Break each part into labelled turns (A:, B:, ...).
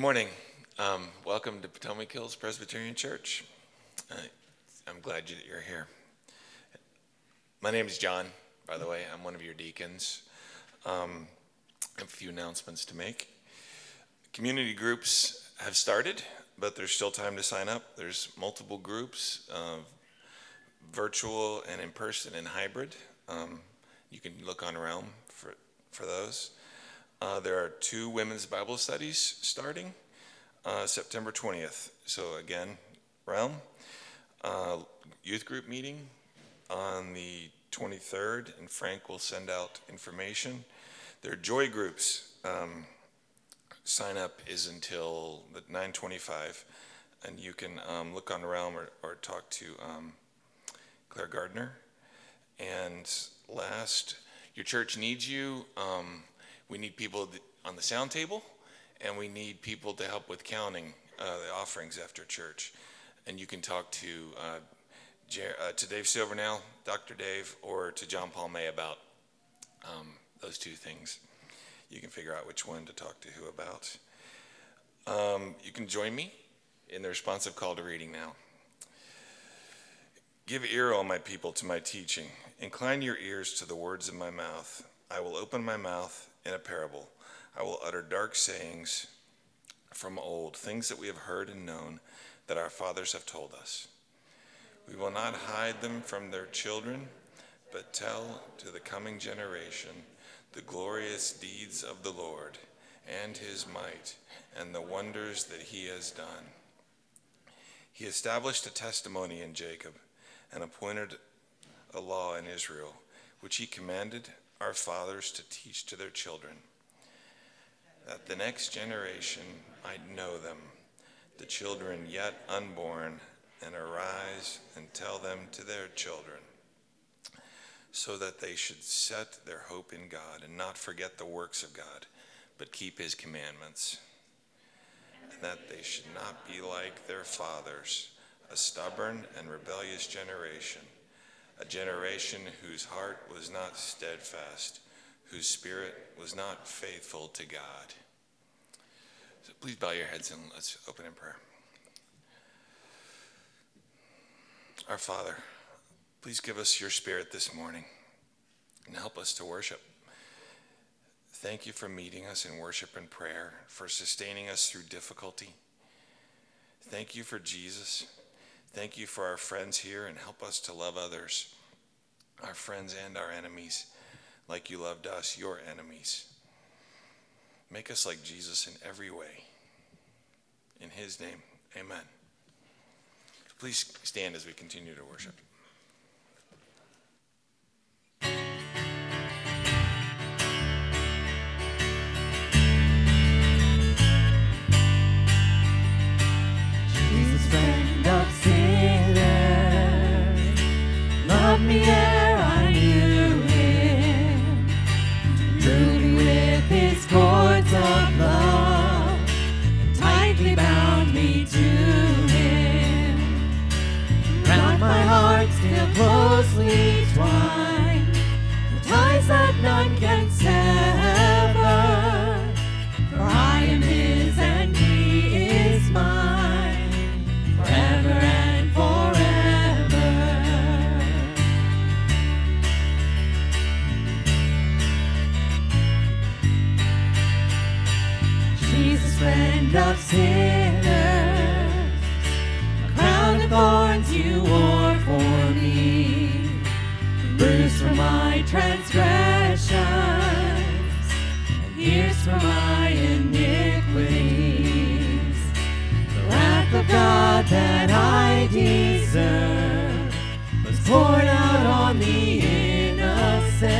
A: Good morning. Um, welcome to Potomac Hills Presbyterian Church. Uh, I'm glad you, you're here. My name is John, by the way. I'm one of your deacons. Um, I have a few announcements to make. Community groups have started, but there's still time to sign up. There's multiple groups, uh, virtual and in person and hybrid. Um, you can look on Realm for, for those. Uh, there are two women's Bible studies starting uh, September 20th. So, again, Realm. Uh, youth group meeting on the 23rd, and Frank will send out information. There are joy groups. Um, sign up is until the 9:25, and you can um, look on Realm or, or talk to um, Claire Gardner. And last, your church needs you. Um, we need people on the sound table, and we need people to help with counting uh, the offerings after church. And you can talk to uh, Jer- uh, to Dave Silvernail, Dr. Dave, or to John Paul May about um, those two things. You can figure out which one to talk to who about. Um, you can join me in the responsive call to reading now. Give ear, all my people, to my teaching. Incline your ears to the words of my mouth. I will open my mouth in a parable. I will utter dark sayings from old, things that we have heard and known that our fathers have told us. We will not hide them from their children, but tell to the coming generation the glorious deeds of the Lord and his might and the wonders that he has done. He established a testimony in Jacob and appointed a law in Israel, which he commanded our fathers to teach to their children, that the next generation might know them, the children yet unborn, and arise and tell them to their children, so that they should set their hope in God and not forget the works of God, but keep his commandments, and that they should not be like their fathers, a stubborn and rebellious generation a generation whose heart was not steadfast, whose spirit was not faithful to God. So please bow your heads and let's open in prayer. Our Father, please give us your spirit this morning and help us to worship. Thank you for meeting us in worship and prayer, for sustaining us through difficulty. Thank you for Jesus. Thank you for our friends here and help us to love others, our friends and our enemies, like you loved us, your enemies. Make us like Jesus in every way. In his name, amen. Please stand as we continue to worship.
B: sinners. A crown of thorns you wore for me, for my transgressions, and for my iniquities. The wrath of God that I deserve was poured out on the innocent.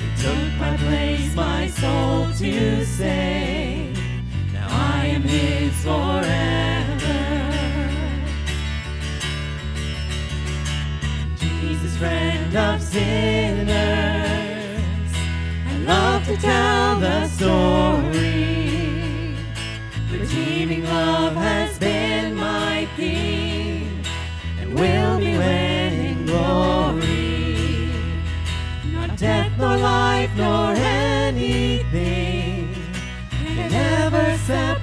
B: He took my place, my soul to save forever. Jesus, friend of sinners, I love to tell the story. Redeeming love has been my and will be when glory. Not death, nor life, nor anything can ever separate.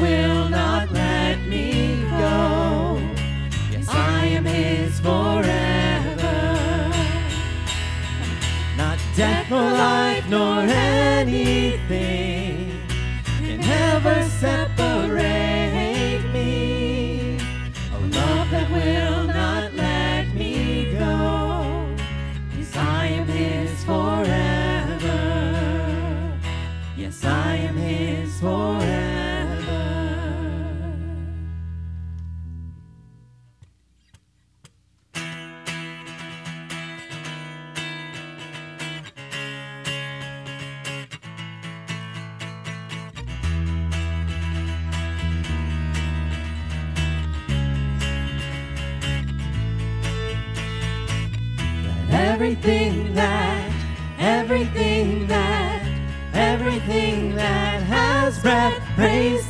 B: Will not let me go. Yes, I am His forever. Not death nor life nor anything can ever separate me. A love that will not let me go. Yes, I am His forever. Yes, I am His forever.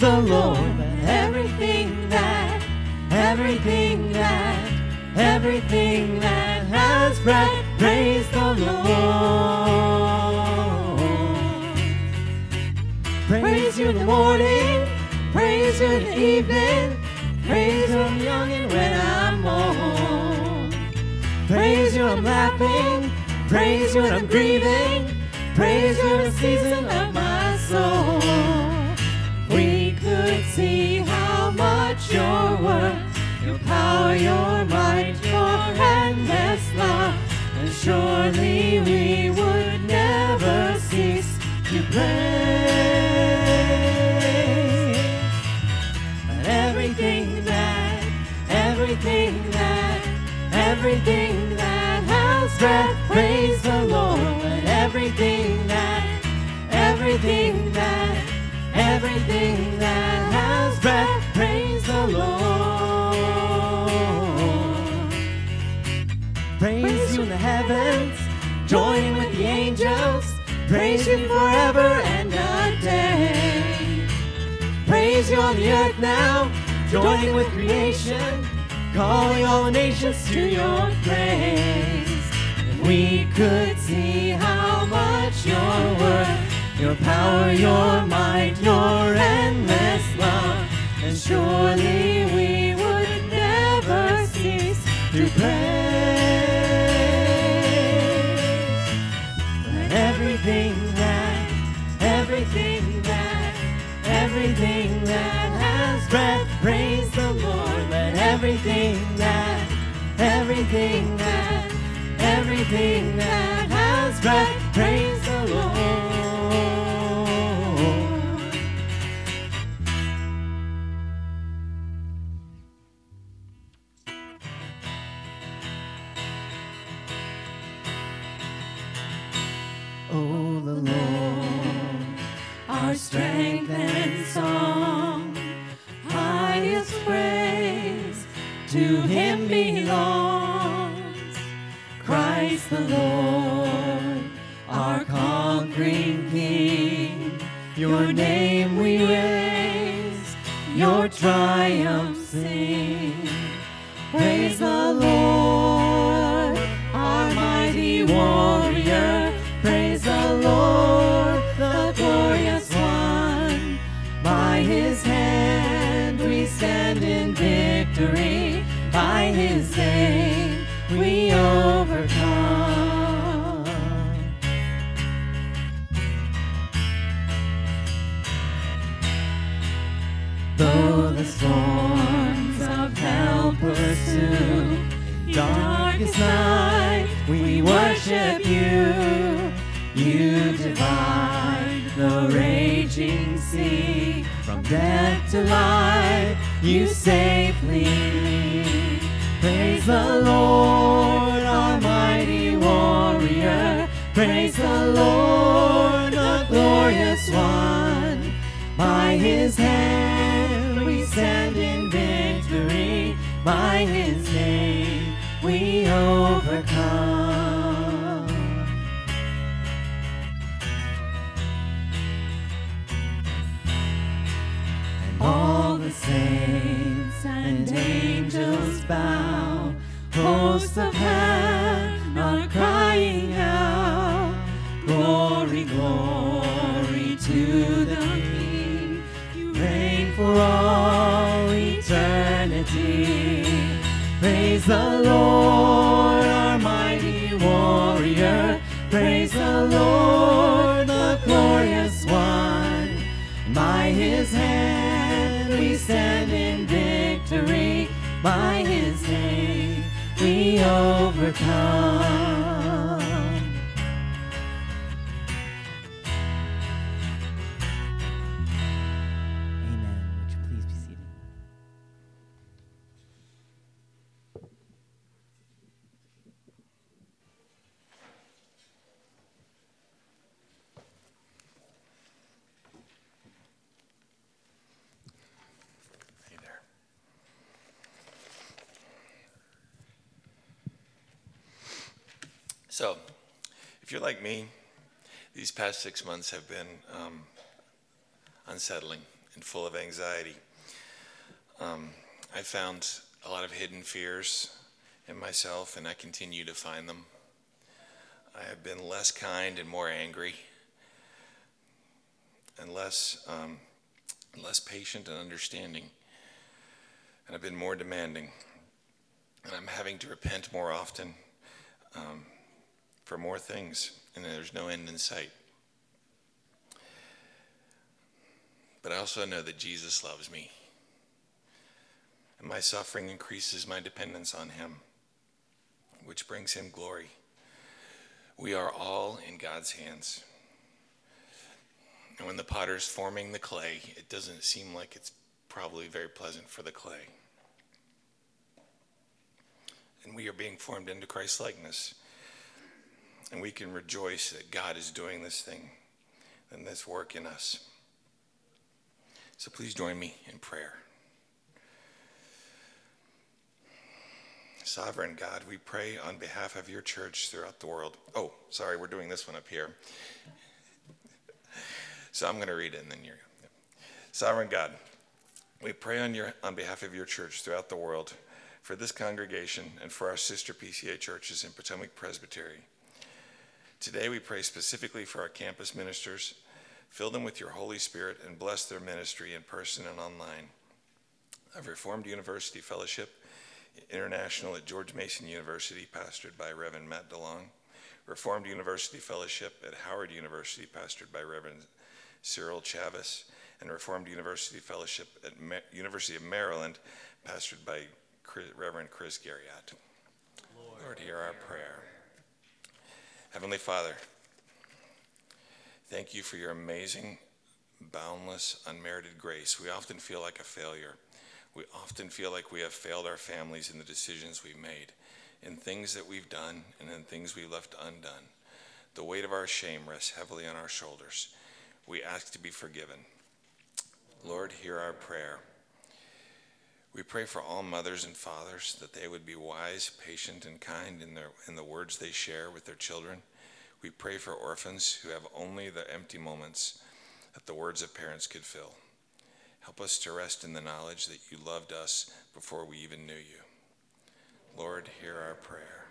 B: The Lord. Everything that, everything that, everything that has breath, praise the Lord. Praise you in the morning, praise you in the evening, praise you when I'm young and when I'm old. Praise you when I'm laughing, praise you when I'm grieving, praise you in the season of see how much you're worth, your power, your might, your endless love, and surely we would never cease to praise. But everything that, everything that, everything that has breath, praise the Lord. Let everything that, everything that, everything breath, praise the Lord. Praise you in the heavens, joining with the angels. Praise you forever and a day. Praise you on the earth now, joining with creation, calling all nations to your praise. We could see how much you're worth, your power, your might, your endless love, and surely we would never cease to praise. Let everything that, everything that, everything that has breath, praise the Lord. Let everything that, everything that, everything that has breath, praise the Lord, our conquering King, Your name we raise, Your triumph death to life. You safely overcome.
A: So, if you're like me, these past six months have been um, unsettling and full of anxiety. Um, I found a lot of hidden fears in myself, and I continue to find them. I have been less kind and more angry, and less um, less patient and understanding. And I've been more demanding. And I'm having to repent more often um, for more things, and there's no end in sight. But I also know that Jesus loves me. And my suffering increases my dependence on Him, which brings Him glory. We are all in God's hands. And when the potter's forming the clay, it doesn't seem like it's probably very pleasant for the clay. And we are being formed into Christ's likeness. And we can rejoice that God is doing this thing and this work in us. So please join me in prayer. Sovereign God, we pray on behalf of your church throughout the world. Oh, sorry, we're doing this one up here. So I'm going to read it and then you're. Sovereign God, we pray on your on behalf of your church throughout the world, for this congregation and for our sister PCA churches in Potomac Presbytery. Today we pray specifically for our campus ministers. Fill them with your Holy Spirit and bless their ministry in person and online. Of Reformed University Fellowship International at George Mason University, pastored by Reverend Matt DeLong. Reformed University Fellowship at Howard University, pastored by Reverend Cyril Chavis, and Reformed University Fellowship at Ma- University of Maryland, pastored by Chris, Reverend Chris Garriott. Lord, hear our prayer. Heavenly Father, thank you for your amazing, boundless, unmerited grace. We often feel like a failure. We often feel like we have failed our families in the decisions we've made, in things that we've done, and in things we left undone. The weight of our shame rests heavily on our shoulders. We ask to be forgiven. Lord, hear our prayer. We pray for all mothers and fathers that they would be wise, patient, and kind in, their, in the words they share with their children. We pray for orphans who have only the empty moments that the words of parents could fill. Help us to rest in the knowledge that you loved us before we even knew you. Lord, hear our prayer.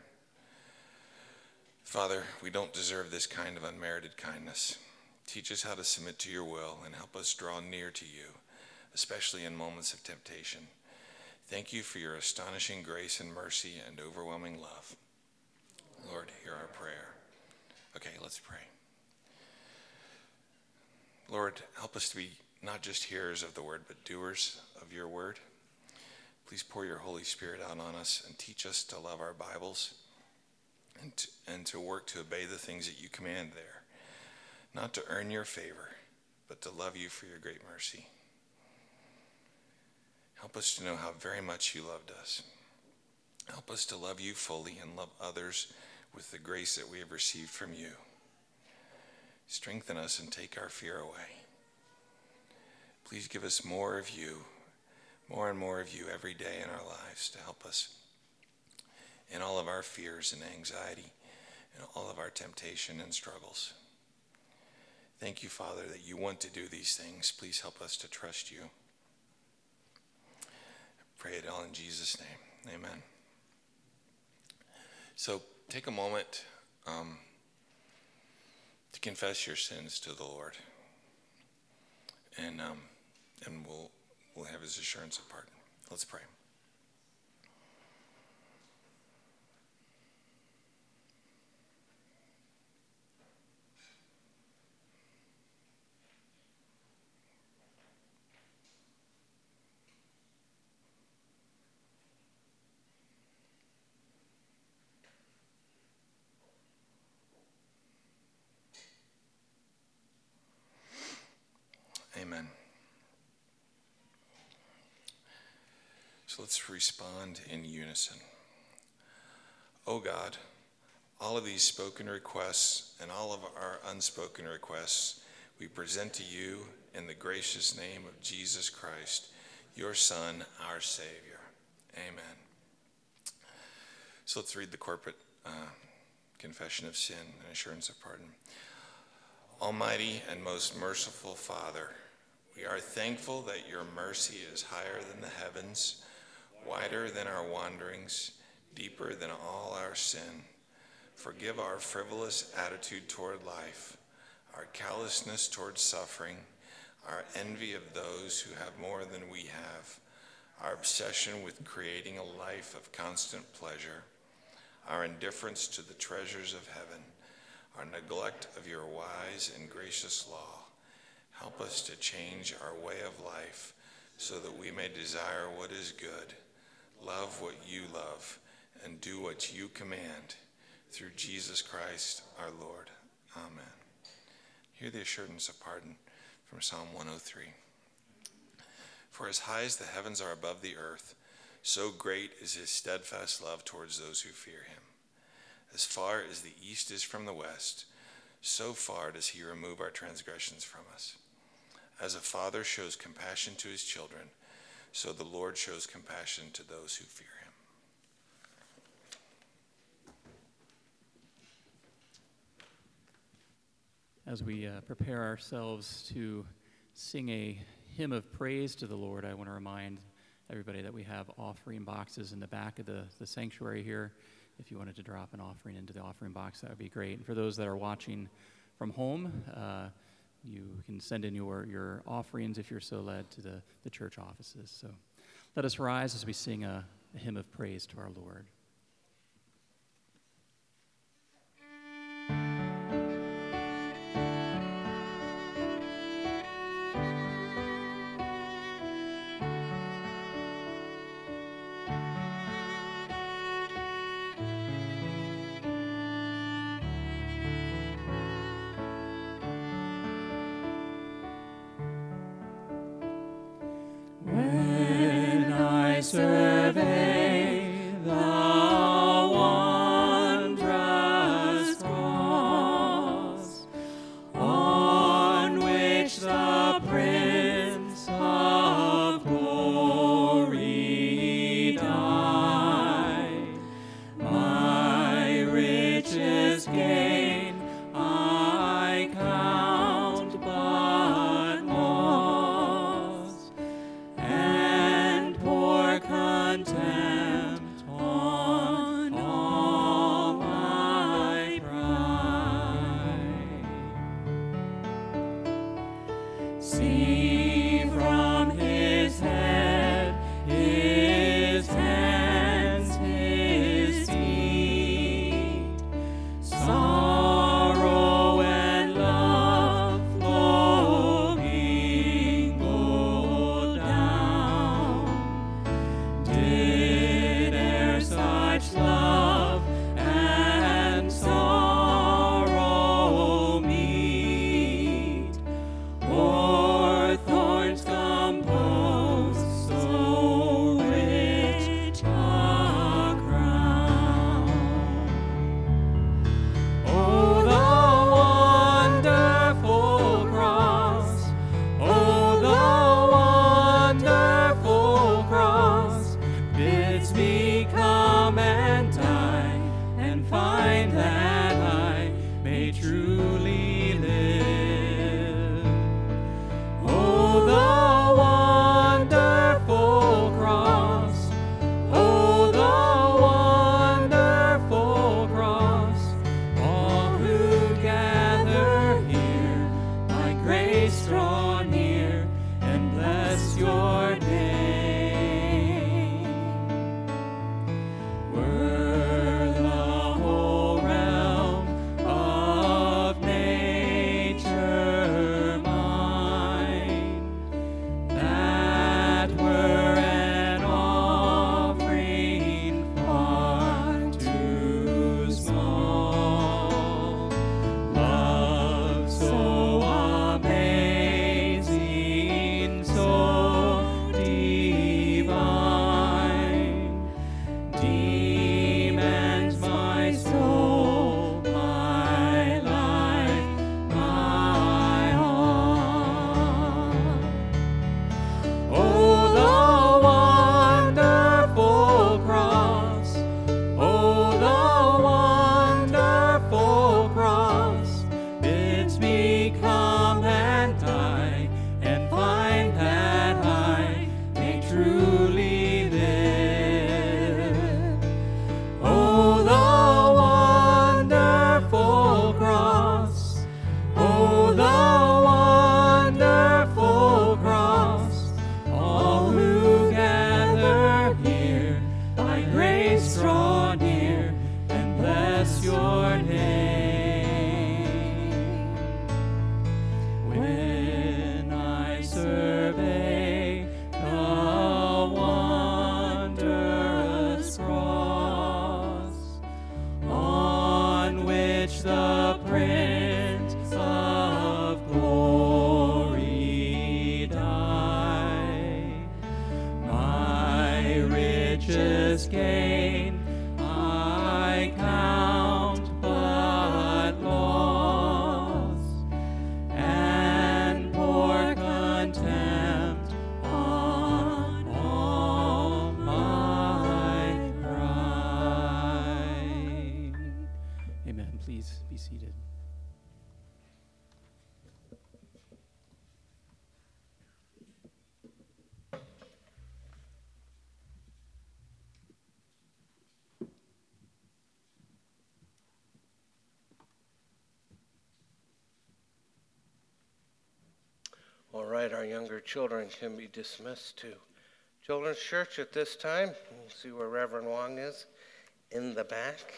A: Father, we don't deserve this kind of unmerited kindness. Teach us how to submit to your will and help us draw near to you, especially in moments of temptation. Thank you for your astonishing grace and mercy and overwhelming love. Lord, hear our prayer. Okay, let's pray. Lord, help us to be not just hearers of the word, but doers of your word. Please pour your Holy Spirit out on us and teach us to love our Bibles and to, and to work to obey the things that you command there, not to earn your favor, but to love you for your great mercy. Help us to know how very much you loved us. Help us to love you fully and love others with the grace that we have received from you. Strengthen us and take our fear away. Please give us more of you, more and more of you every day in our lives to help us in all of our fears and anxiety and all of our temptation and struggles. Thank you, Father, that you want to do these things. Please help us to trust you. Pray it all in Jesus' name. Amen. So take a moment um, to confess your sins to the Lord, and um, and we'll we'll have His assurance of pardon. Let's pray. Amen. So let's respond in unison. Oh God, all of these spoken requests and all of our unspoken requests we present to you in the gracious name of Jesus Christ, your Son, our Savior. Amen. So let's read the corporate uh, confession of sin and assurance of pardon. Almighty and most merciful Father, we are thankful that your mercy is higher than the heavens, wider than our wanderings, deeper than all our sin. Forgive our frivolous attitude toward life, our callousness toward suffering, our envy of those who have more than we have, our obsession with creating a life of constant pleasure, our indifference to the treasures of heaven, our neglect of your wise and gracious law Help us to change our way of life so that we may desire what is good, love what you love, and do what you command through Jesus Christ our Lord. Amen. Hear the assurance of pardon from Psalm 103. For as high as the heavens are above the earth, so great is his steadfast love towards those who fear him. As far as the east is from the west, so far does he remove our transgressions from us. As a father shows compassion to his children, so the Lord shows compassion to those who fear him.
C: As we uh, prepare ourselves to sing a hymn of praise to the Lord, I want to remind everybody that we have offering boxes in the back of the, the sanctuary here. If you wanted to drop an offering into the offering box, that would be great. And for those that are watching from home, uh, you can send in your, your offerings if you're so led to the, the church offices. So let us rise as we sing a, a hymn of praise to our Lord.
D: Our younger children can be dismissed to Children's Church at this time. We'll see where Reverend Wong is in the back.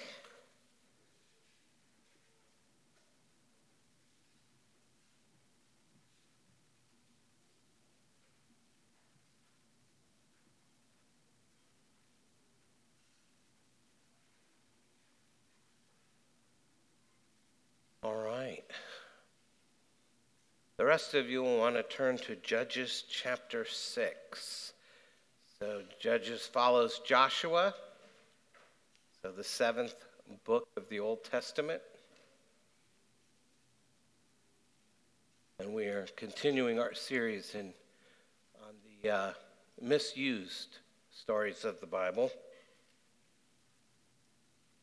D: All right. The rest of you turn to Judges chapter 6. So, Judges follows Joshua, so the seventh book of the Old Testament. And we are continuing our series in, on the uh, misused stories of the Bible.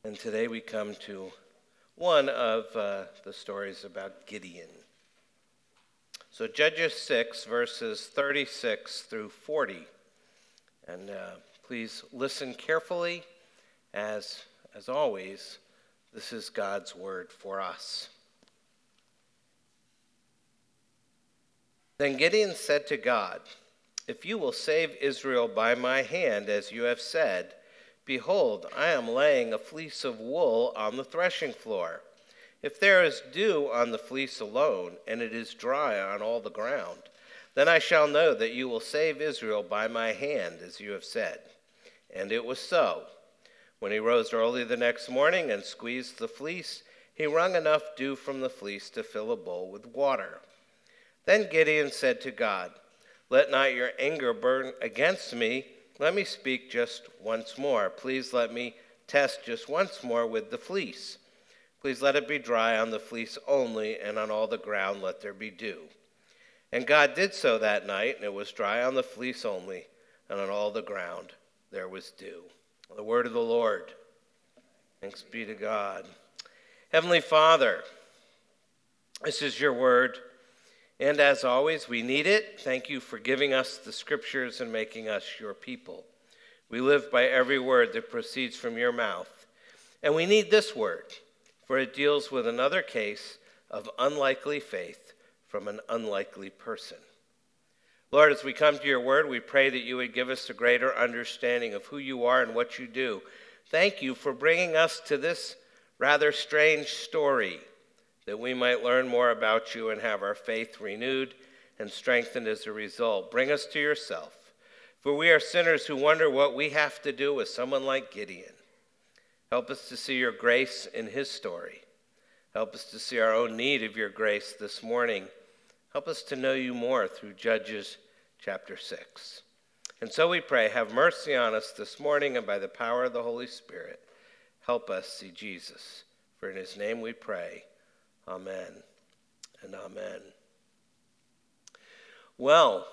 D: And today we come to one of uh, the stories about Gideon. So, Judges 6, verses 36 through 40. And uh, please listen carefully, as, as always, this is God's word for us. Then Gideon said to God, If you will save Israel by my hand, as you have said, behold, I am laying a fleece of wool on the threshing floor. If there is dew on the fleece alone, and it is dry on all the ground, then I shall know that you will save Israel by my hand, as you have said. And it was so. When he rose early the next morning and squeezed the fleece, he wrung enough dew from the fleece to fill a bowl with water. Then Gideon said to God, Let not your anger burn against me. Let me speak just once more. Please let me test just once more with the fleece. Please let it be dry on the fleece only, and on all the ground let there be dew. And God did so that night, and it was dry on the fleece only, and on all the ground there was dew. The word of the Lord. Thanks be to God. Heavenly Father, this is your word, and as always, we need it. Thank you for giving us the scriptures and making us your people. We live by every word that proceeds from your mouth, and we need this word for it deals with another case of unlikely faith from an unlikely person. Lord, as we come to your word, we pray that you would give us a greater understanding of who you are and what you do. Thank you for bringing us to this rather strange story that we might learn more about you and have our faith renewed and strengthened as a result. Bring us to yourself, for we are sinners who wonder what we have to do with someone like Gideon. Help us to see your grace in his story. Help us to see our own need of your grace this morning. Help us to know you more through Judges chapter 6. And so we pray, have mercy on us this morning, and by the power of the Holy Spirit, help us see Jesus. For in his name we pray. Amen and amen. Well,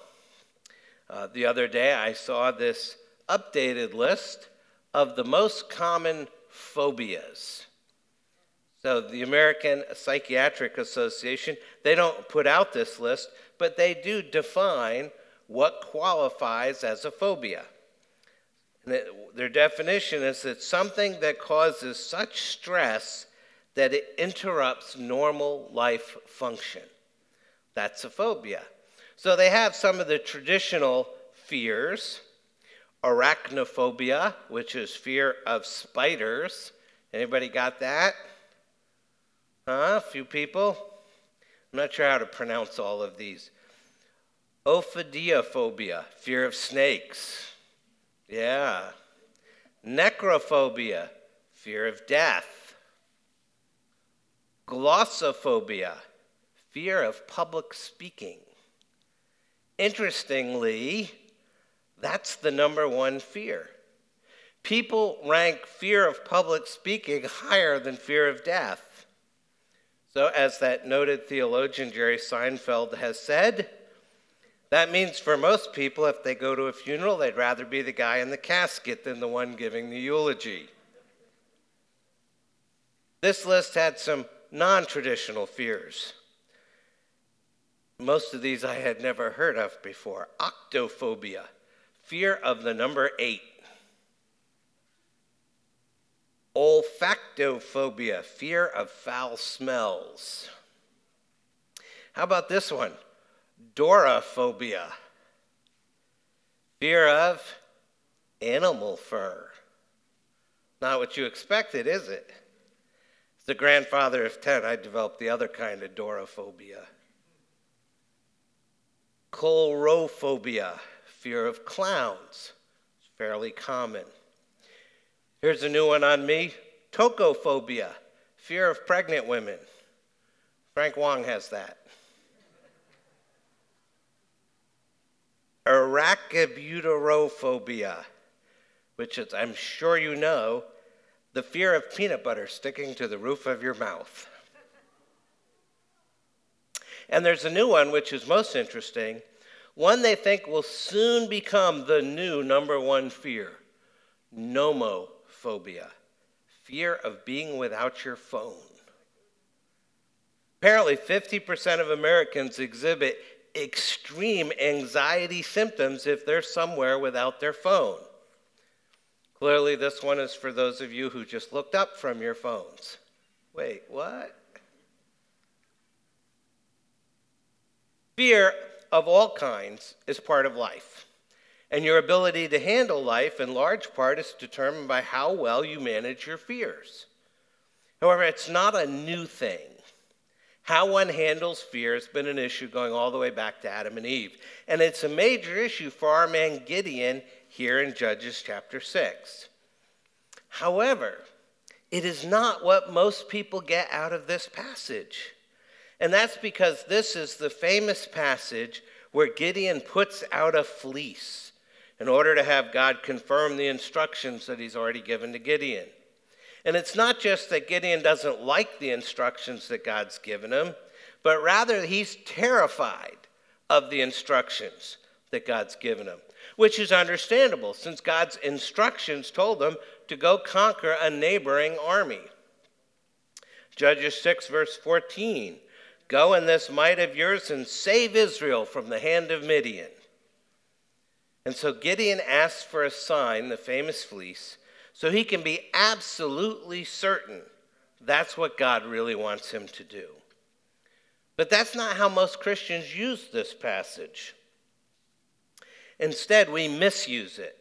D: uh, the other day I saw this updated list of the most common phobias. So, the American Psychiatric Association, they don't put out this list, but they do define what qualifies as a phobia. And it, their definition is that something that causes such stress that it interrupts normal life function. That's a phobia. So they have some of the traditional fears arachnophobia, which is fear of spiders. Anybody got that? Huh? A few people? I'm not sure how to pronounce all of these. Ophidiophobia, fear of snakes. Yeah. Necrophobia, fear of death. Glossophobia, fear of public speaking. Interestingly, that's the number one fear. People rank fear of public speaking higher than fear of death. So, as that noted theologian Jerry Seinfeld has said, that means for most people, if they go to a funeral, they'd rather be the guy in the casket than the one giving the eulogy. This list had some non traditional fears. Most of these I had never heard of before. Octophobia fear of the number eight. Olfactophobia, fear of foul smells. How about this one? Doraphobia, fear of animal fur. Not what you expected, is it? As the grandfather of 10, I developed the other kind of Doraphobia. Coulrophobia, fear of clowns. It's fairly common. Here's a new one on me tocophobia, fear of pregnant women. Frank Wong has that. Arachibutyrophobia, which is, I'm sure you know, the fear of peanut butter sticking to the roof of your mouth. And there's a new one, which is most interesting, one they think will soon become the new number one fear nomophobia, fear of being without your phone. Apparently, 50% of Americans exhibit extreme anxiety symptoms if they're somewhere without their phone. Clearly, this one is for those of you who just looked up from your phones. Wait, what? Fear of all kinds is part of life. And your ability to handle life, in large part, is determined by how well you manage your fears. However, it's not a new thing. How one handles fear has been an issue going all the way back to Adam and Eve. And it's a major issue for our man Gideon here in Judges chapter 6. However, it is not what most people get out of this passage. And that's because this is the famous passage where Gideon puts out a fleece in order to have God confirm the instructions that he's already given to Gideon. And it's not just that Gideon doesn't like the instructions that God's given him, but rather he's terrified of the instructions that God's given him, which is understandable since God's instructions told him to go conquer a neighboring army. Judges 6, verse 14 Go in this might of yours and save Israel from the hand of Midian. And so Gideon asks for a sign, the famous fleece, so he can be absolutely certain that's what God really wants him to do. But that's not how most Christians use this passage. Instead, we misuse it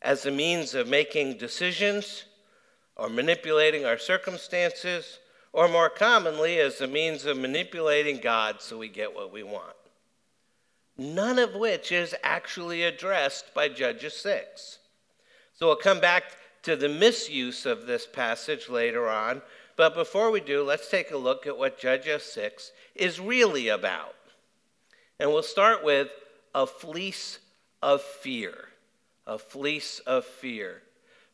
D: as a means of making decisions or manipulating our circumstances or more commonly, as a means of manipulating God so we get what we want. None of which is actually addressed by Judges 6. So we'll come back to the misuse of this passage later on. But before we do, let's take a look at what Judges 6 is really about. And we'll start with a fleece of fear. A fleece of fear.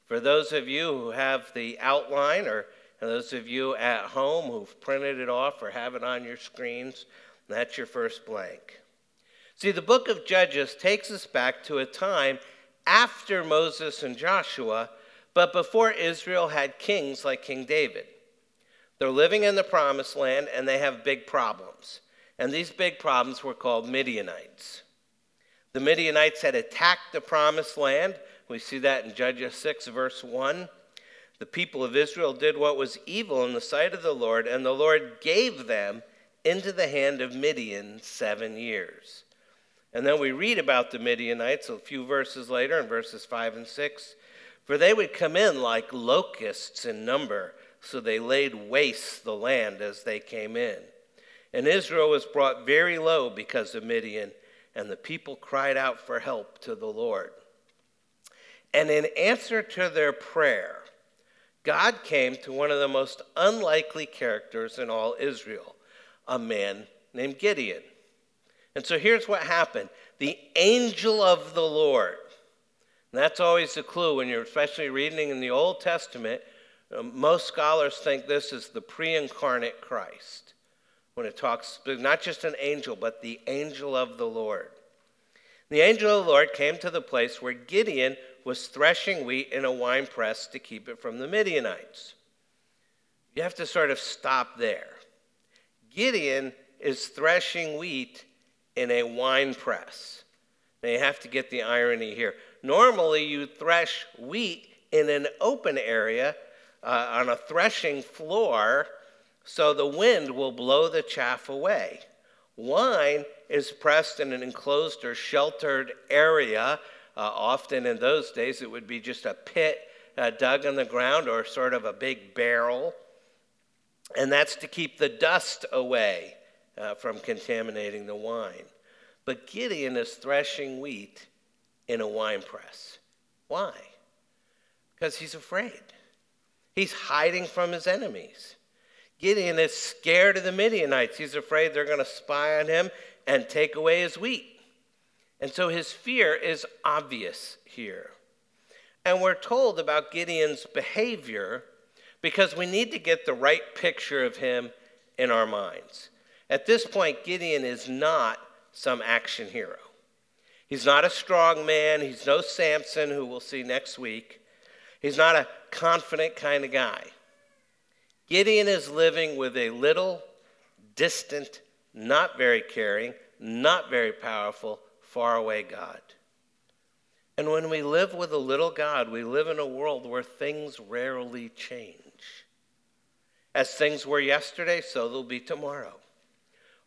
D: For those of you who have the outline or and those of you at home who've printed it off or have it on your screens, that's your first blank. See, the book of Judges takes us back to a time after Moses and Joshua, but before Israel had kings like King David. They're living in the promised land and they have big problems. And these big problems were called Midianites. The Midianites had attacked the promised land. We see that in Judges 6, verse 1. The people of Israel did what was evil in the sight of the Lord, and the Lord gave them into the hand of Midian seven years. And then we read about the Midianites a few verses later in verses 5 and 6. For they would come in like locusts in number, so they laid waste the land as they came in. And Israel was brought very low because of Midian, and the people cried out for help to the Lord. And in answer to their prayer, God came to one of the most unlikely characters in all Israel, a man named Gideon. And so here's what happened the angel of the Lord. And that's always the clue when you're especially reading in the Old Testament. Uh, most scholars think this is the pre incarnate Christ when it talks not just an angel, but the angel of the Lord. The angel of the Lord came to the place where Gideon was threshing wheat in a wine press to keep it from the Midianites. You have to sort of stop there. Gideon is threshing wheat in a wine press. Now you have to get the irony here. Normally, you thresh wheat in an open area uh, on a threshing floor so the wind will blow the chaff away. Wine is pressed in an enclosed or sheltered area. Uh, often in those days, it would be just a pit uh, dug in the ground or sort of a big barrel. And that's to keep the dust away uh, from contaminating the wine. But Gideon is threshing wheat in a wine press. Why? Because he's afraid. He's hiding from his enemies. Gideon is scared of the Midianites. He's afraid they're going to spy on him and take away his wheat. And so his fear is obvious here. And we're told about Gideon's behavior because we need to get the right picture of him in our minds. At this point, Gideon is not some action hero. He's not a strong man. He's no Samson, who we'll see next week. He's not a confident kind of guy. Gideon is living with a little, distant, not very caring, not very powerful, faraway God. And when we live with a little God, we live in a world where things rarely change. As things were yesterday, so they'll be tomorrow.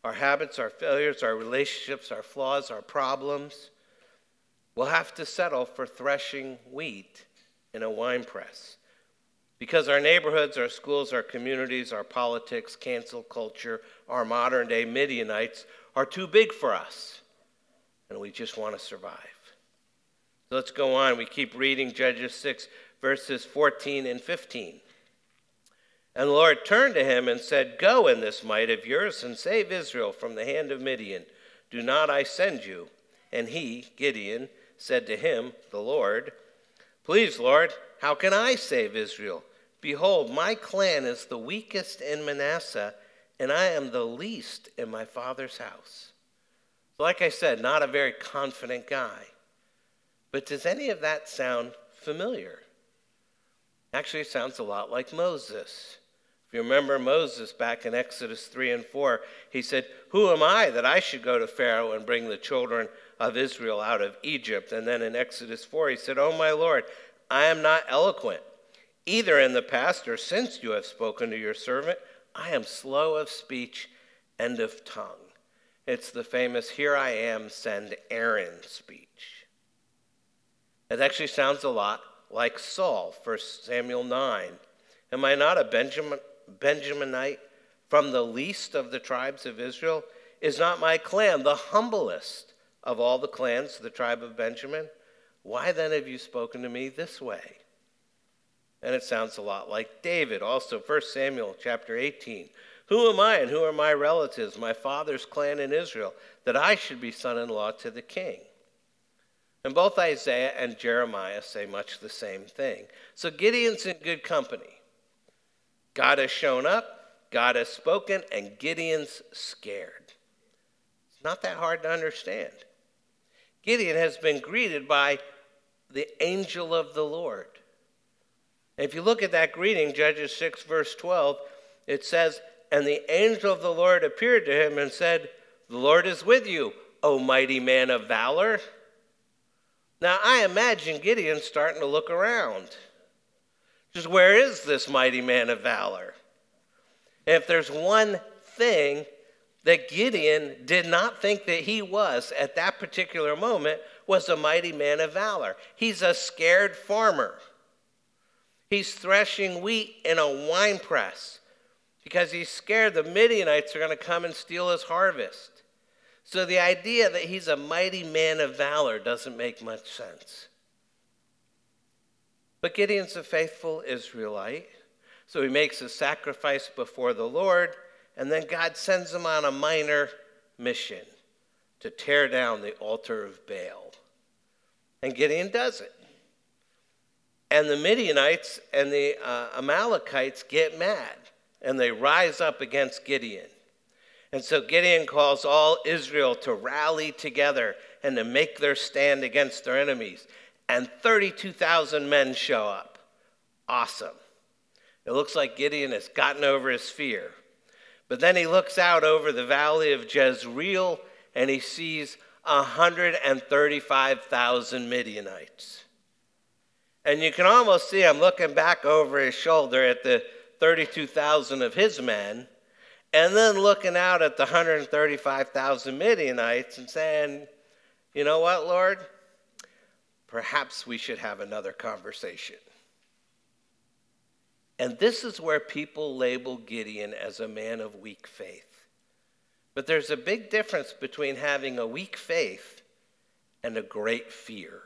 D: Our habits, our failures, our relationships, our flaws, our problems, we'll have to settle for threshing wheat in a wine press. Because our neighborhoods, our schools, our communities, our politics, cancel culture, our modern day Midianites are too big for us. And we just want to survive. So let's go on. We keep reading Judges 6, verses 14 and 15. And the Lord turned to him and said, Go in this might of yours and save Israel from the hand of Midian. Do not I send you? And he, Gideon, said to him, the Lord, Please, Lord, how can I save Israel? Behold, my clan is the weakest in Manasseh, and I am the least in my father's house. Like I said, not a very confident guy. But does any of that sound familiar? Actually, it sounds a lot like Moses. If you remember Moses back in Exodus 3 and 4, he said, Who am I that I should go to Pharaoh and bring the children of Israel out of Egypt? And then in Exodus 4, he said, Oh, my Lord, I am not eloquent Either in the past or since you have spoken to your servant, I am slow of speech and of tongue. It's the famous, Here I am, send Aaron speech. It actually sounds a lot like Saul, 1 Samuel 9. Am I not a Benjamin, Benjaminite from the least of the tribes of Israel? Is not my clan the humblest of all the clans, the tribe of Benjamin? Why then have you spoken to me this way? And it sounds a lot like David, also 1 Samuel chapter 18. Who am I and who are my relatives, my father's clan in Israel, that I should be son in law to the king? And both Isaiah and Jeremiah say much the same thing. So Gideon's in good company. God has shown up, God has spoken, and Gideon's scared. It's not that hard to understand. Gideon has been greeted by the angel of the Lord. If you look at that greeting, Judges 6, verse 12, it says, And the angel of the Lord appeared to him and said, The Lord is with you, O mighty man of valor. Now, I imagine Gideon starting to look around. Just where is this mighty man of valor? And if there's one thing that Gideon did not think that he was at that particular moment was a mighty man of valor. He's a scared farmer. He's threshing wheat in a wine press because he's scared the Midianites are going to come and steal his harvest. So the idea that he's a mighty man of valor doesn't make much sense. But Gideon's a faithful Israelite, so he makes a sacrifice before the Lord, and then God sends him on a minor mission to tear down the altar of Baal. And Gideon does it. And the Midianites and the uh, Amalekites get mad and they rise up against Gideon. And so Gideon calls all Israel to rally together and to make their stand against their enemies. And 32,000 men show up. Awesome. It looks like Gideon has gotten over his fear. But then he looks out over the valley of Jezreel and he sees 135,000 Midianites. And you can almost see him looking back over his shoulder at the 32,000 of his men. and then looking out at the 135,000 Midianites and saying, you know what, Lord? Perhaps we should have another conversation. And this is where people label Gideon as a man of weak faith. But there's a big difference between having a weak faith and a great fear.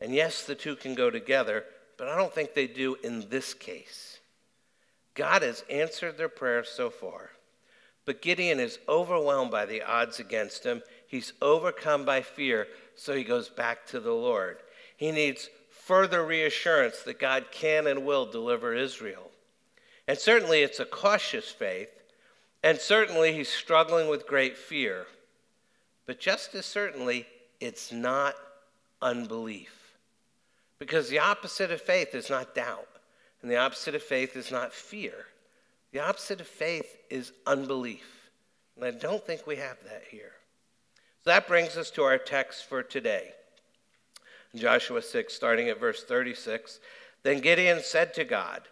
D: And yes, the two can go together, but I don't think they do in this case. God has answered their prayers so far, but Gideon is overwhelmed by the odds against him. He's overcome by fear, so he goes back to the Lord. He needs further reassurance that God can and will deliver Israel. And certainly it's a cautious faith, and certainly he's struggling with great fear. But just as certainly, it's not unbelief. Because the opposite of faith is not doubt, and the opposite of faith is not fear. The opposite of faith is unbelief. And I don't think we have that here. So that brings us to our text for today. Joshua 6, starting at verse 36. Then Gideon said to God,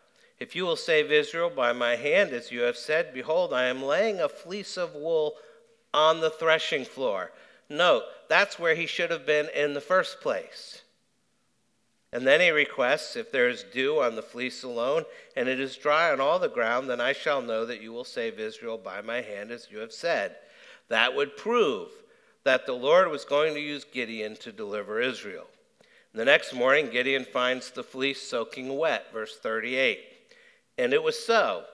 D: If you will save Israel by my hand, as you have said, behold, I am laying a fleece of wool on the threshing floor. Note, that's where he should have been in the first place. And then he requests, If there is dew on the fleece alone, and it is dry on all the ground, then I shall know that you will save Israel by my hand, as you have said. That would prove that the Lord was going to use Gideon to deliver Israel. The next morning, Gideon finds the fleece soaking wet, verse 38. And it was so.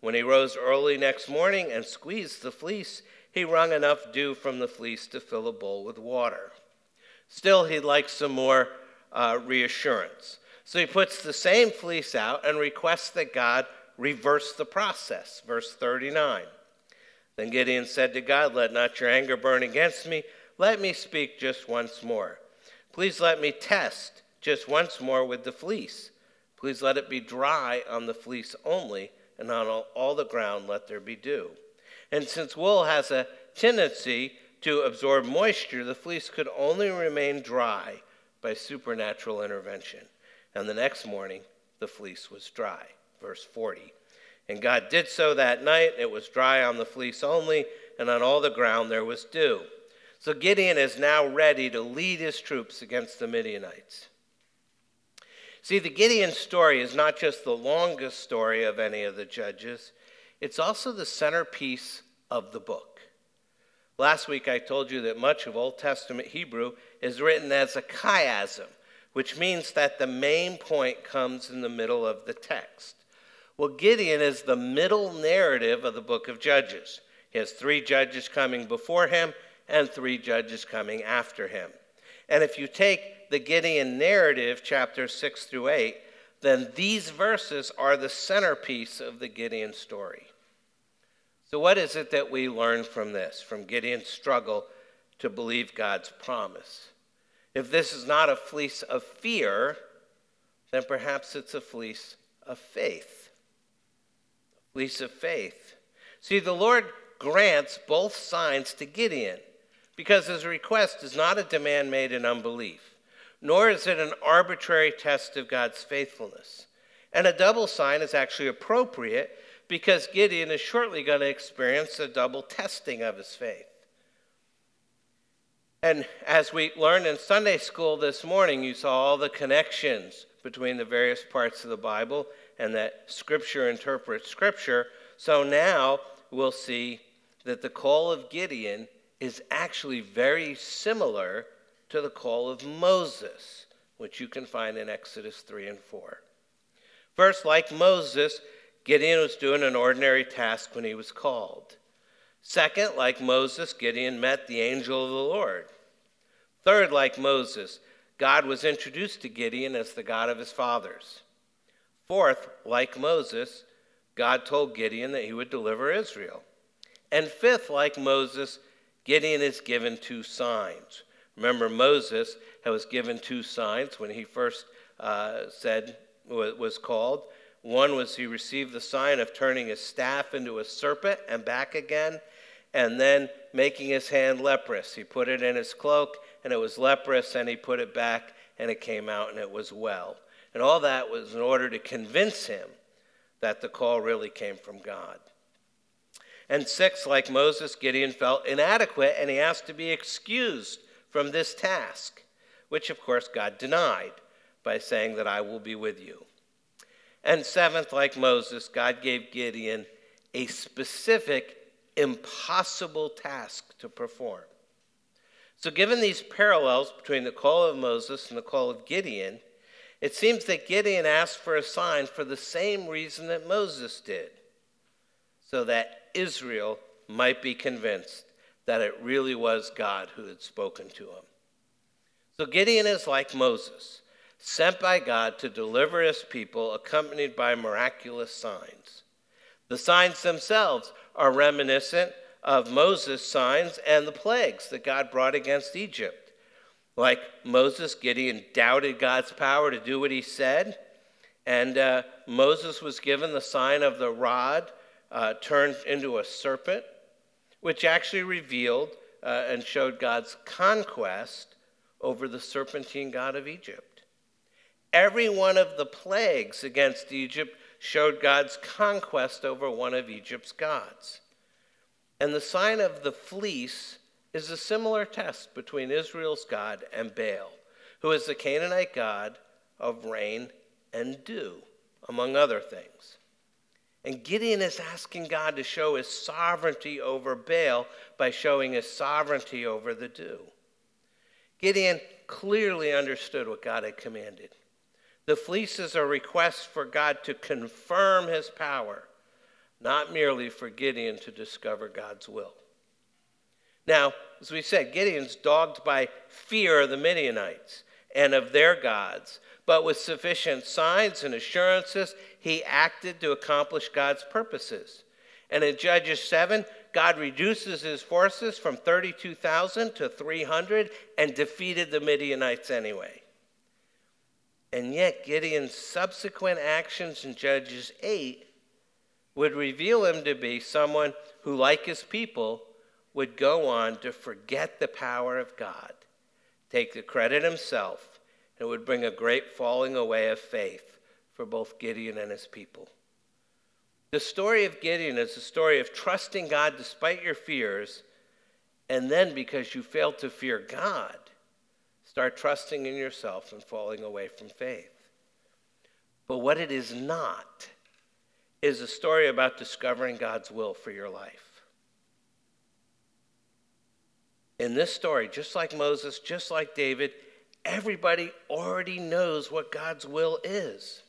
D: When he rose early next morning and squeezed the fleece, he wrung enough dew from the fleece to fill a bowl with water. Still, he'd like some more uh, reassurance. So he puts the same fleece out and requests that God reverse the process. Verse 39. Then Gideon said to God, Let not your anger burn against me. Let me speak just once more. Please let me test just once more with the fleece. Please let it be dry on the fleece only, and on all, all the ground let there be dew. And since wool has a tendency to absorb moisture, the fleece could only remain dry by supernatural intervention. And the next morning, the fleece was dry. Verse 40. And God did so that night. It was dry on the fleece only, and on all the ground there was dew. So Gideon is now ready to lead his troops against the Midianites. See, the Gideon story is not just the longest story of any of the judges, it's also the centerpiece of the book. Last week I told you that much of Old Testament Hebrew is written as a chiasm, which means that the main point comes in the middle of the text. Well, Gideon is the middle narrative of the book of Judges. He has three judges coming before him and three judges coming after him. And if you take the Gideon narrative, chapters 6 through 8, then these verses are the centerpiece of the Gideon story. So, what is it that we learn from this, from Gideon's struggle to believe God's promise? If this is not a fleece of fear, then perhaps it's a fleece of faith. A fleece of faith. See, the Lord grants both signs to Gideon because his request is not a demand made in unbelief, nor is it an arbitrary test of God's faithfulness. And a double sign is actually appropriate because Gideon is shortly going to experience a double testing of his faith. And as we learned in Sunday school this morning, you saw all the connections between the various parts of the Bible and that Scripture interprets Scripture. So now we'll see that the call of Gideon is actually very similar to the call of Moses, which you can find in Exodus 3 and 4. First, like Moses, Gideon was doing an ordinary task when he was called. Second, like Moses, Gideon met the angel of the Lord. Third, like Moses, God was introduced to Gideon as the God of his fathers. Fourth, like Moses, God told Gideon that he would deliver Israel. And fifth, like Moses, Gideon is given two signs. Remember, Moses was given two signs when he first uh, said was called. One was he received the sign of turning his staff into a serpent and back again, and then making his hand leprous. He put it in his cloak, and it was leprous, and he put it back, and it came out, and it was well. And all that was in order to convince him that the call really came from God. And six, like Moses, Gideon felt inadequate and he asked to be excused from this task, which of course God denied by saying that I will be with you. And seventh, like Moses, God gave Gideon a specific, impossible task to perform. So, given these parallels between the call of Moses and the call of Gideon, it seems that Gideon asked for a sign for the same reason that Moses did, so that Israel might be convinced that it really was God who had spoken to him. So Gideon is like Moses, sent by God to deliver his people, accompanied by miraculous signs. The signs themselves are reminiscent of Moses' signs and the plagues that God brought against Egypt. Like Moses, Gideon doubted God's power to do what he said, and uh, Moses was given the sign of the rod uh, turned into a serpent, which actually revealed uh, and showed God's conquest over the serpentine god of Egypt. Every one of the plagues against Egypt showed God's conquest over one of Egypt's gods. And the sign of the fleece is a similar test between Israel's God and Baal, who is the Canaanite god of rain and dew, among other things. And Gideon is asking God to show his sovereignty over Baal by showing his sovereignty over the dew. Gideon clearly understood what God had commanded. The fleece is a request for God to confirm his power, not merely for Gideon to discover God's will. Now, as we said, Gideon's dogged by fear of the Midianites and of their gods but with sufficient signs and assurances, he acted to accomplish God's purposes. And in Judges 7, God reduces his forces from 32,000 to 300 and defeated the Midianites anyway. And yet, Gideon's subsequent actions in Judges 8 would reveal him to be someone who, like his people, would go on to forget the power of God, take the credit himself, it would bring a great falling away of faith for both Gideon and his people. The story of Gideon is a story of trusting God despite your fears, and then because you fail to fear God, start trusting in yourself and falling away from faith. But what it is not is a story about discovering God's will for your life. In this story, just like Moses, just like David, everybody already knows what God's will is.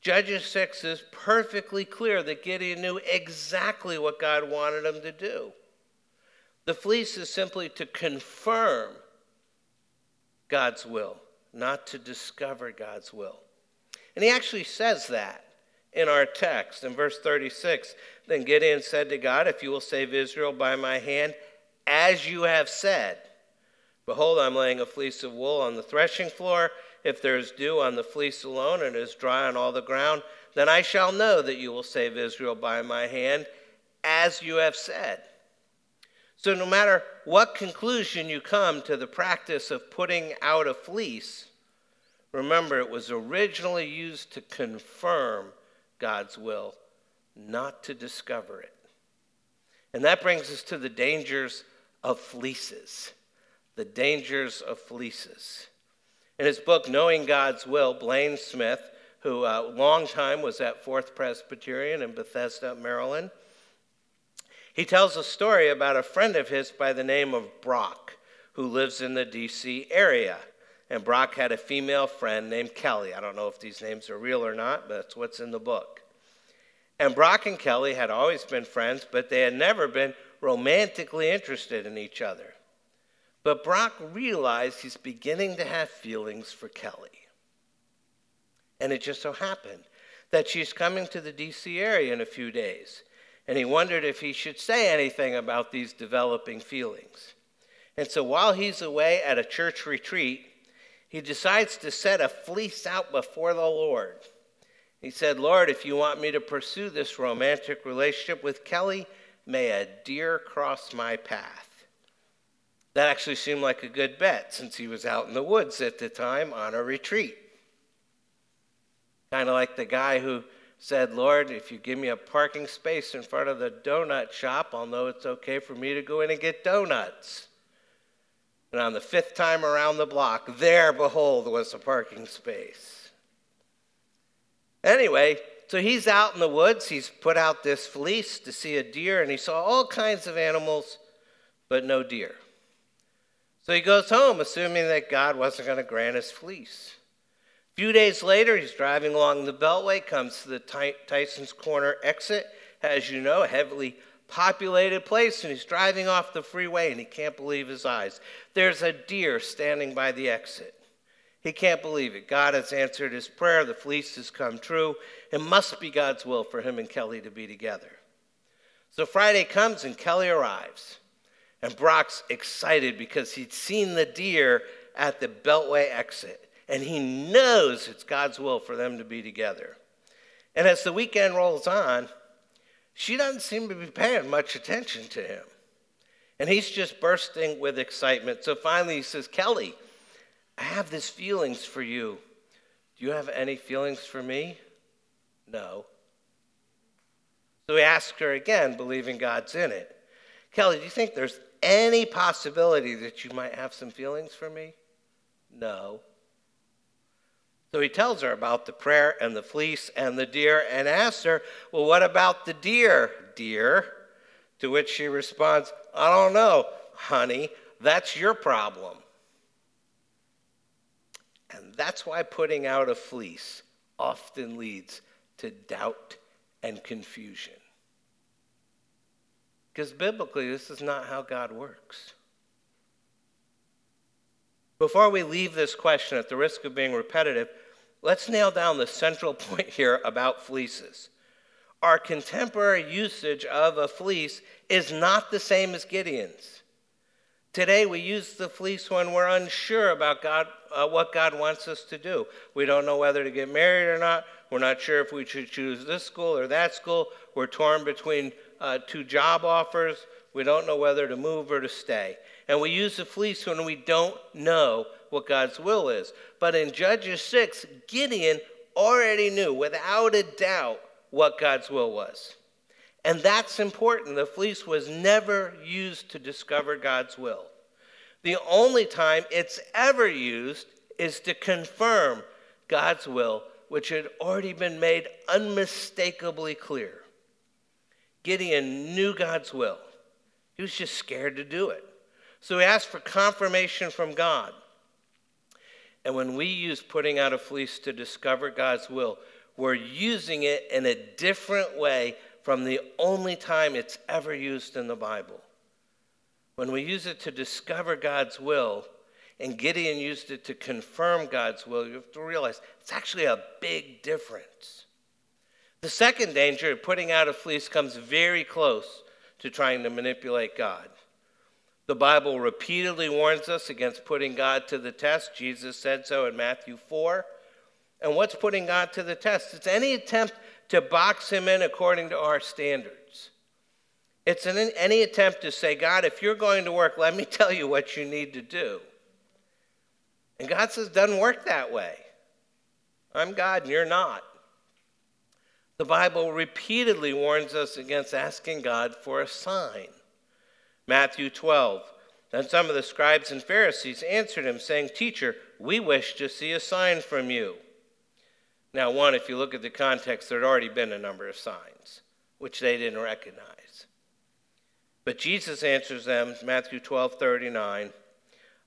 D: Judges 6 is perfectly clear that Gideon knew exactly what God wanted him to do. The fleece is simply to confirm God's will, not to discover God's will. And he actually says that in our text in verse 36. Then Gideon said to God, If you will save Israel by my hand, as you have said, Behold, I'm laying a fleece of wool on the threshing floor. If there is dew on the fleece alone and it is dry on all the ground, then I shall know that you will save Israel by my hand, as you have said. So, no matter what conclusion you come to the practice of putting out a fleece, remember it was originally used to confirm God's will, not to discover it. And that brings us to the dangers of fleeces the dangers of fleeces. In his book, Knowing God's Will, Blaine Smith, who a uh, long time was at Fourth Presbyterian in Bethesda, Maryland, he tells a story about a friend of his by the name of Brock, who lives in the D.C. area. And Brock had a female friend named Kelly. I don't know if these names are real or not, but that's what's in the book. And Brock and Kelly had always been friends, but they had never been romantically interested in each other. But Brock realized he's beginning to have feelings for Kelly. And it just so happened that she's coming to the DC area in a few days. And he wondered if he should say anything about these developing feelings. And so while he's away at a church retreat, he decides to set a fleece out before the Lord. He said, Lord, if you want me to pursue this romantic relationship with Kelly, may a deer cross my path. That actually seemed like a good bet since he was out in the woods at the time on a retreat. Kind of like the guy who said, Lord, if you give me a parking space in front of the donut shop, I'll know it's okay for me to go in and get donuts. And on the fifth time around the block, there, behold, was a parking space. Anyway, so he's out in the woods. He's put out this fleece to see a deer, and he saw all kinds of animals, but no deer. So he goes home, assuming that God wasn't going to grant his fleece. A few days later, he's driving along the Beltway, comes to the Tyson's Corner exit. As you know, heavily populated place, and he's driving off the freeway, and he can't believe his eyes. There's a deer standing by the exit. He can't believe it. God has answered his prayer. The fleece has come true. It must be God's will for him and Kelly to be together. So Friday comes, and Kelly arrives. And Brock's excited because he'd seen the deer at the Beltway exit, and he knows it's God's will for them to be together. And as the weekend rolls on, she doesn't seem to be paying much attention to him. And he's just bursting with excitement. So finally he says, Kelly, I have these feelings for you. Do you have any feelings for me? No. So he asks her again, believing God's in it. Kelly, do you think there's any possibility that you might have some feelings for me? No. So he tells her about the prayer and the fleece and the deer and asks her, Well, what about the deer, dear? To which she responds, I don't know, honey. That's your problem. And that's why putting out a fleece often leads to doubt and confusion. Because biblically, this is not how God works. Before we leave this question, at the risk of being repetitive, let's nail down the central point here about fleeces. Our contemporary usage of a fleece is not the same as Gideon's. Today, we use the fleece when we're unsure about God, uh, what God wants us to do. We don't know whether to get married or not. We're not sure if we should choose this school or that school. We're torn between uh, two job offers. We don't know whether to move or to stay. And we use the fleece when we don't know what God's will is. But in Judges 6, Gideon already knew without a doubt what God's will was. And that's important. The fleece was never used to discover God's will. The only time it's ever used is to confirm God's will, which had already been made unmistakably clear. Gideon knew God's will. He was just scared to do it. So we ask for confirmation from God. And when we use putting out a fleece to discover God's will, we're using it in a different way from the only time it's ever used in the Bible. When we use it to discover God's will, and Gideon used it to confirm God's will, you have to realize it's actually a big difference. The second danger of putting out a fleece comes very close to trying to manipulate God. The Bible repeatedly warns us against putting God to the test. Jesus said so in Matthew 4. And what's putting God to the test? It's any attempt to box him in according to our standards. It's an, any attempt to say, God, if you're going to work, let me tell you what you need to do. And God says, doesn't work that way. I'm God and you're not. The Bible repeatedly warns us against asking God for a sign. Matthew 12. Then some of the scribes and Pharisees answered him, saying, Teacher, we wish to see a sign from you. Now, one, if you look at the context, there had already been a number of signs, which they didn't recognize. But Jesus answers them, Matthew 12, 39,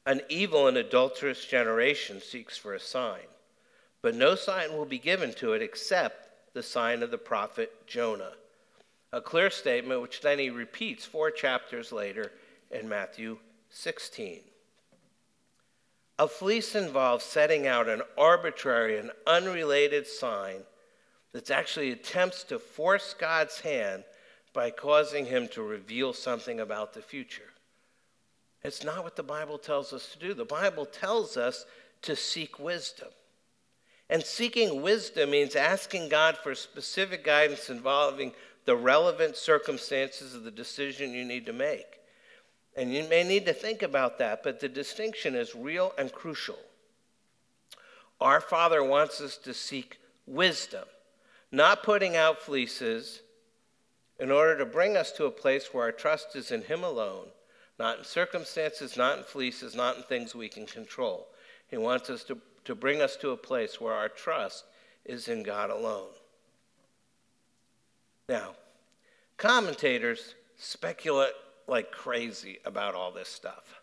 D: An evil and adulterous generation seeks for a sign, but no sign will be given to it except the sign of the prophet Jonah. A clear statement which then he repeats four chapters later in Matthew 16. A fleece involves setting out an arbitrary and unrelated sign that actually attempts to force God's hand by causing him to reveal something about the future. It's not what the Bible tells us to do. The Bible tells us to seek wisdom. And seeking wisdom means asking God for specific guidance involving the relevant circumstances of the decision you need to make. And you may need to think about that, but the distinction is real and crucial. Our Father wants us to seek wisdom, not putting out fleeces in order to bring us to a place where our trust is in Him alone, not in circumstances, not in fleeces, not in things we can control. He wants us to, to bring us to a place where our trust is in God alone. Now, commentators speculate like crazy about all this stuff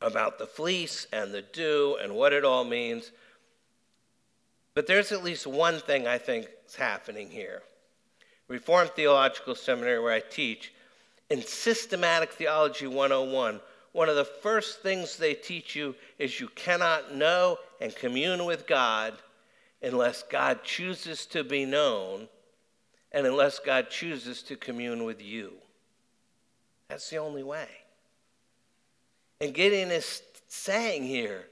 D: about the fleece and the dew and what it all means. But there's at least one thing I think is happening here. Reformed Theological Seminary, where I teach, in Systematic Theology 101, one of the first things they teach you is you cannot know and commune with God unless God chooses to be known and unless God chooses to commune with you. That's the only way. And Gideon is saying here,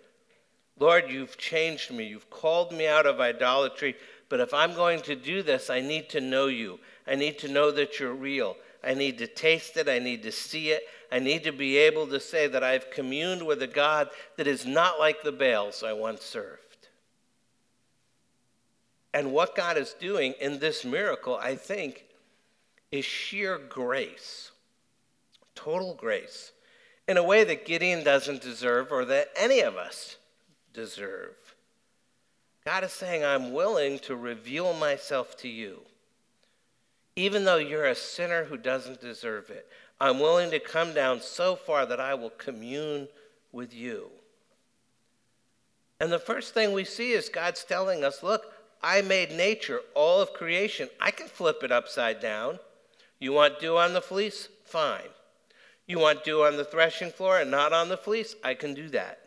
D: Lord, you've changed me. You've called me out of idolatry. But if I'm going to do this, I need to know you. I need to know that you're real. I need to taste it. I need to see it. I need to be able to say that I've communed with a God that is not like the Baals I once served. And what God is doing in this miracle, I think, is sheer grace, total grace, in a way that Gideon doesn't deserve or that any of us deserve. God is saying, I'm willing to reveal myself to you. Even though you're a sinner who doesn't deserve it, I'm willing to come down so far that I will commune with you. And the first thing we see is God's telling us, look, I made nature, all of creation. I can flip it upside down. You want dew on the fleece? Fine. You want dew on the threshing floor and not on the fleece? I can do that.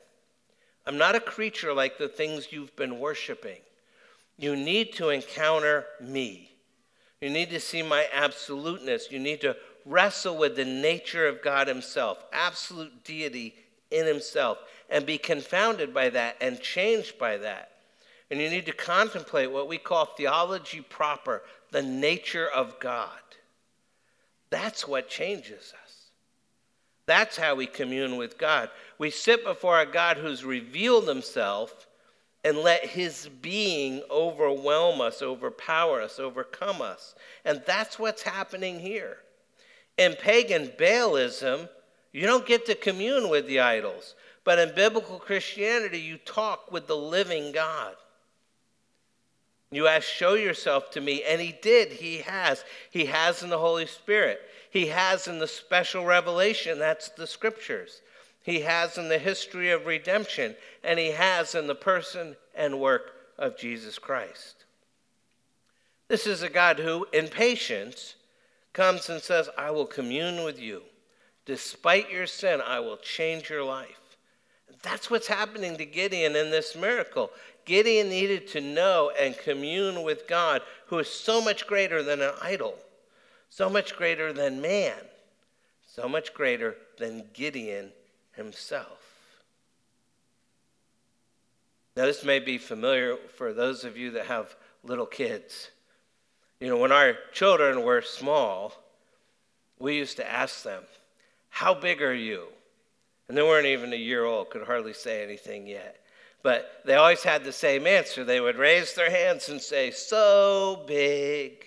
D: I'm not a creature like the things you've been worshiping. You need to encounter me. You need to see my absoluteness. You need to wrestle with the nature of God Himself, absolute deity in Himself, and be confounded by that and changed by that. And you need to contemplate what we call theology proper, the nature of God. That's what changes us. That's how we commune with God. We sit before a God who's revealed himself and let his being overwhelm us, overpower us, overcome us. And that's what's happening here. In pagan Baalism, you don't get to commune with the idols. But in biblical Christianity, you talk with the living God. You ask, Show yourself to me. And he did. He has. He has in the Holy Spirit. He has in the special revelation. That's the scriptures. He has in the history of redemption. And he has in the person and work of Jesus Christ. This is a God who, in patience, comes and says, I will commune with you. Despite your sin, I will change your life. That's what's happening to Gideon in this miracle. Gideon needed to know and commune with God, who is so much greater than an idol, so much greater than man, so much greater than Gideon himself. Now, this may be familiar for those of you that have little kids. You know, when our children were small, we used to ask them, How big are you? And they weren't even a year old, could hardly say anything yet. But they always had the same answer. They would raise their hands and say, So big.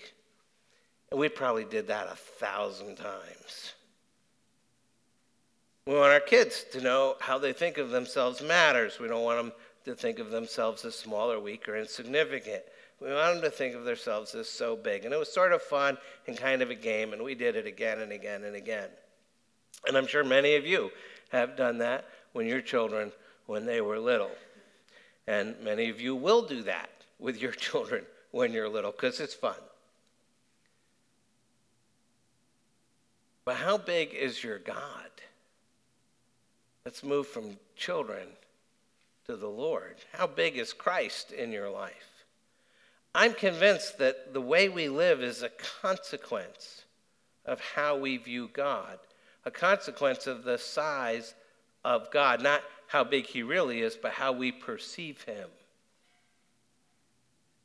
D: And we probably did that a thousand times. We want our kids to know how they think of themselves matters. We don't want them to think of themselves as small or weak or insignificant. We want them to think of themselves as so big. And it was sort of fun and kind of a game, and we did it again and again and again. And I'm sure many of you have done that when your children, when they were little. And many of you will do that with your children when you're little because it's fun. But how big is your God? Let's move from children to the Lord. How big is Christ in your life? I'm convinced that the way we live is a consequence of how we view God, a consequence of the size of God, not how big he really is, but how we perceive him.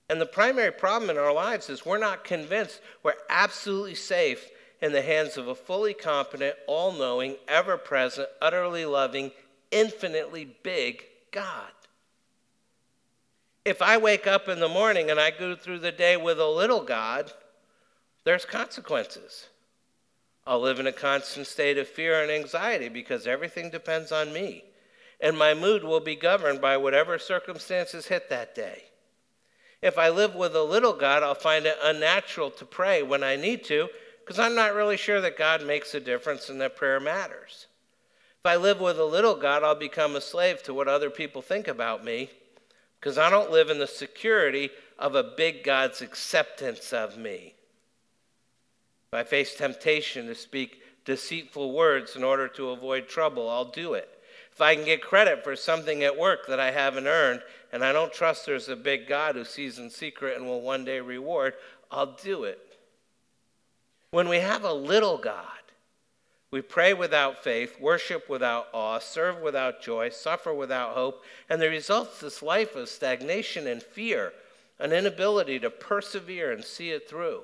D: And the primary problem in our lives is we're not convinced we're absolutely safe in the hands of a fully competent, all knowing, ever present, utterly loving, infinitely big God. If I wake up in the morning and I go through the day with a little God, there's consequences. I'll live in a constant state of fear and anxiety because everything depends on me. And my mood will be governed by whatever circumstances hit that day. If I live with a little God, I'll find it unnatural to pray when I need to because I'm not really sure that God makes a difference and that prayer matters. If I live with a little God, I'll become a slave to what other people think about me because I don't live in the security of a big God's acceptance of me. If I face temptation to speak deceitful words in order to avoid trouble, I'll do it. If I can get credit for something at work that I haven't earned, and I don't trust there's a big God who sees in secret and will one day reward, I'll do it. When we have a little God, we pray without faith, worship without awe, serve without joy, suffer without hope, and the result is this life of stagnation and fear, an inability to persevere and see it through.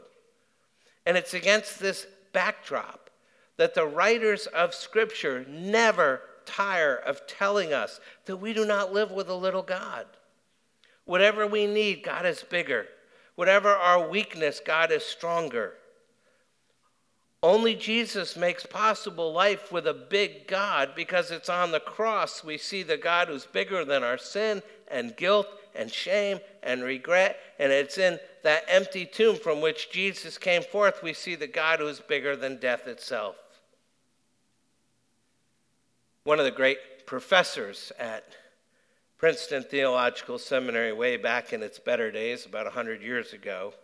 D: And it's against this backdrop that the writers of Scripture never tire of telling us that we do not live with a little God. Whatever we need, God is bigger. Whatever our weakness, God is stronger. Only Jesus makes possible life with a big God because it's on the cross we see the God who's bigger than our sin and guilt and shame and regret. And it's in that empty tomb from which Jesus came forth we see the God who is bigger than death itself. One of the great professors at Princeton Theological Seminary, way back in its better days, about 100 years ago,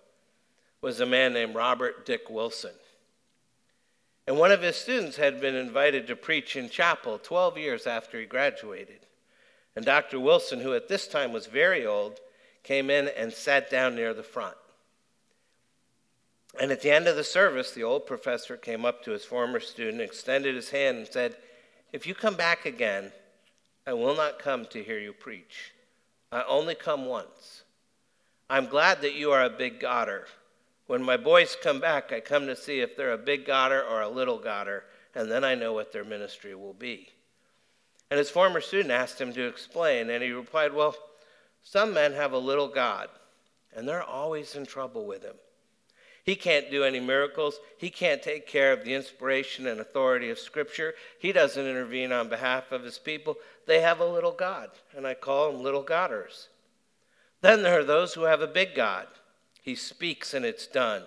D: was a man named Robert Dick Wilson. And one of his students had been invited to preach in chapel 12 years after he graduated. And Dr. Wilson, who at this time was very old, came in and sat down near the front. And at the end of the service, the old professor came up to his former student, extended his hand, and said, If you come back again, I will not come to hear you preach. I only come once. I'm glad that you are a big Godder. When my boys come back, I come to see if they're a big Godder or a little Godder, and then I know what their ministry will be. And his former student asked him to explain, and he replied, Well, some men have a little God, and they're always in trouble with him. He can't do any miracles. He can't take care of the inspiration and authority of Scripture. He doesn't intervene on behalf of his people. They have a little God, and I call them little Godders. Then there are those who have a big God. He speaks and it's done.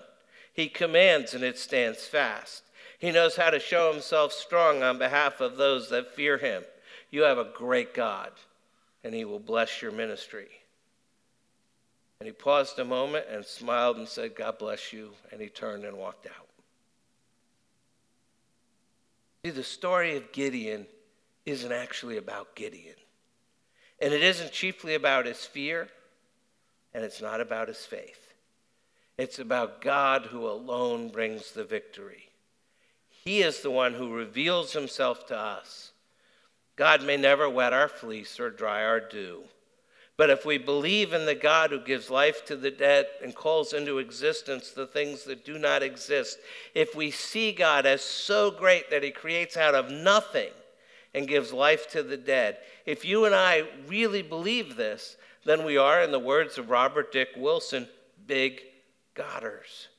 D: He commands and it stands fast. He knows how to show himself strong on behalf of those that fear him. You have a great God, and he will bless your ministry. And he paused a moment and smiled and said, God bless you. And he turned and walked out. See, the story of Gideon isn't actually about Gideon. And it isn't chiefly about his fear, and it's not about his faith. It's about God who alone brings the victory. He is the one who reveals himself to us. God may never wet our fleece or dry our dew. But if we believe in the God who gives life to the dead and calls into existence the things that do not exist, if we see God as so great that he creates out of nothing and gives life to the dead, if you and I really believe this, then we are, in the words of Robert Dick Wilson, big Godders.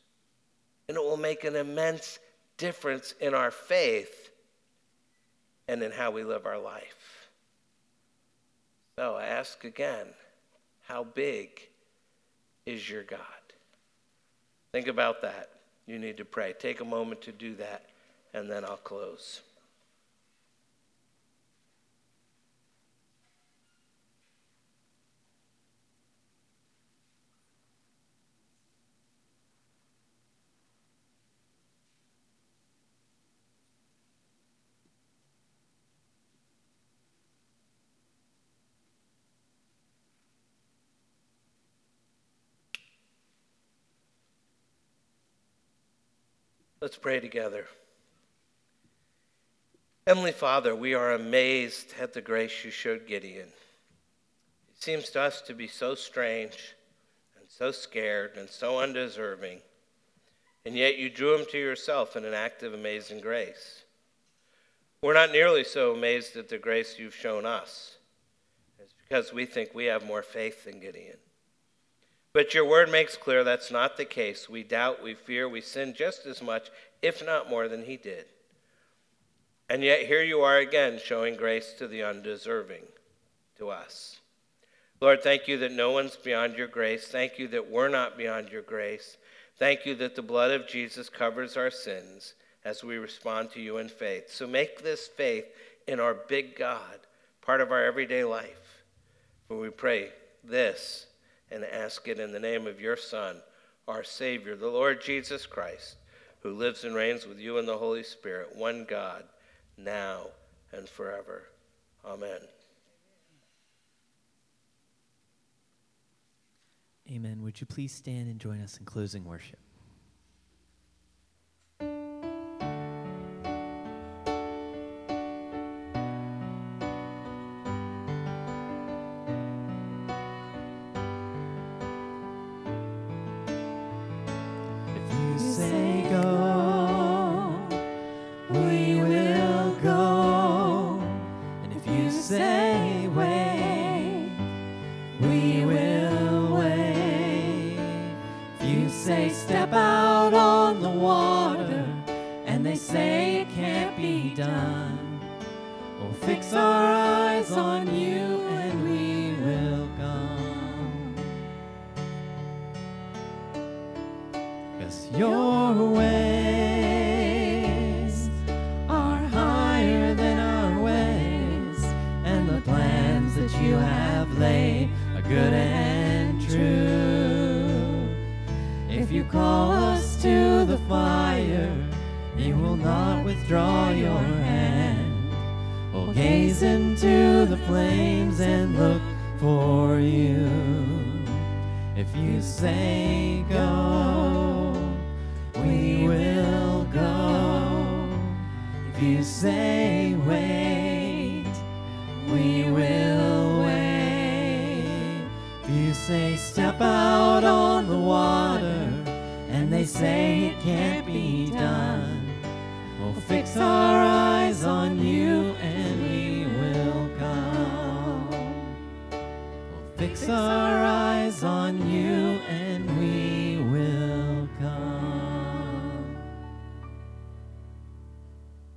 D: And it will make an immense difference in our faith and in how we live our life. So I ask again how big is your God? Think about that. You need to pray. Take a moment to do that, and then I'll close. Let's pray together. Heavenly Father, we are amazed at the grace you showed Gideon. It seems to us to be so strange and so scared and so undeserving, and yet you drew him to yourself in an act of amazing grace. We're not nearly so amazed at the grace you've shown us. It's because we think we have more faith than Gideon. But your word makes clear that's not the case. We doubt, we fear, we sin just as much, if not more, than he did. And yet here you are again showing grace to the undeserving, to us. Lord, thank you that no one's beyond your grace. Thank you that we're not beyond your grace. Thank you that the blood of Jesus covers our sins as we respond to you in faith. So make this faith in our big God part of our everyday life. For we pray this and ask it in the name of your Son, our Savior, the Lord Jesus Christ, who lives and reigns with you in the Holy Spirit, one God, now and forever. Amen.
B: Amen. Would you please stand and join us in closing worship?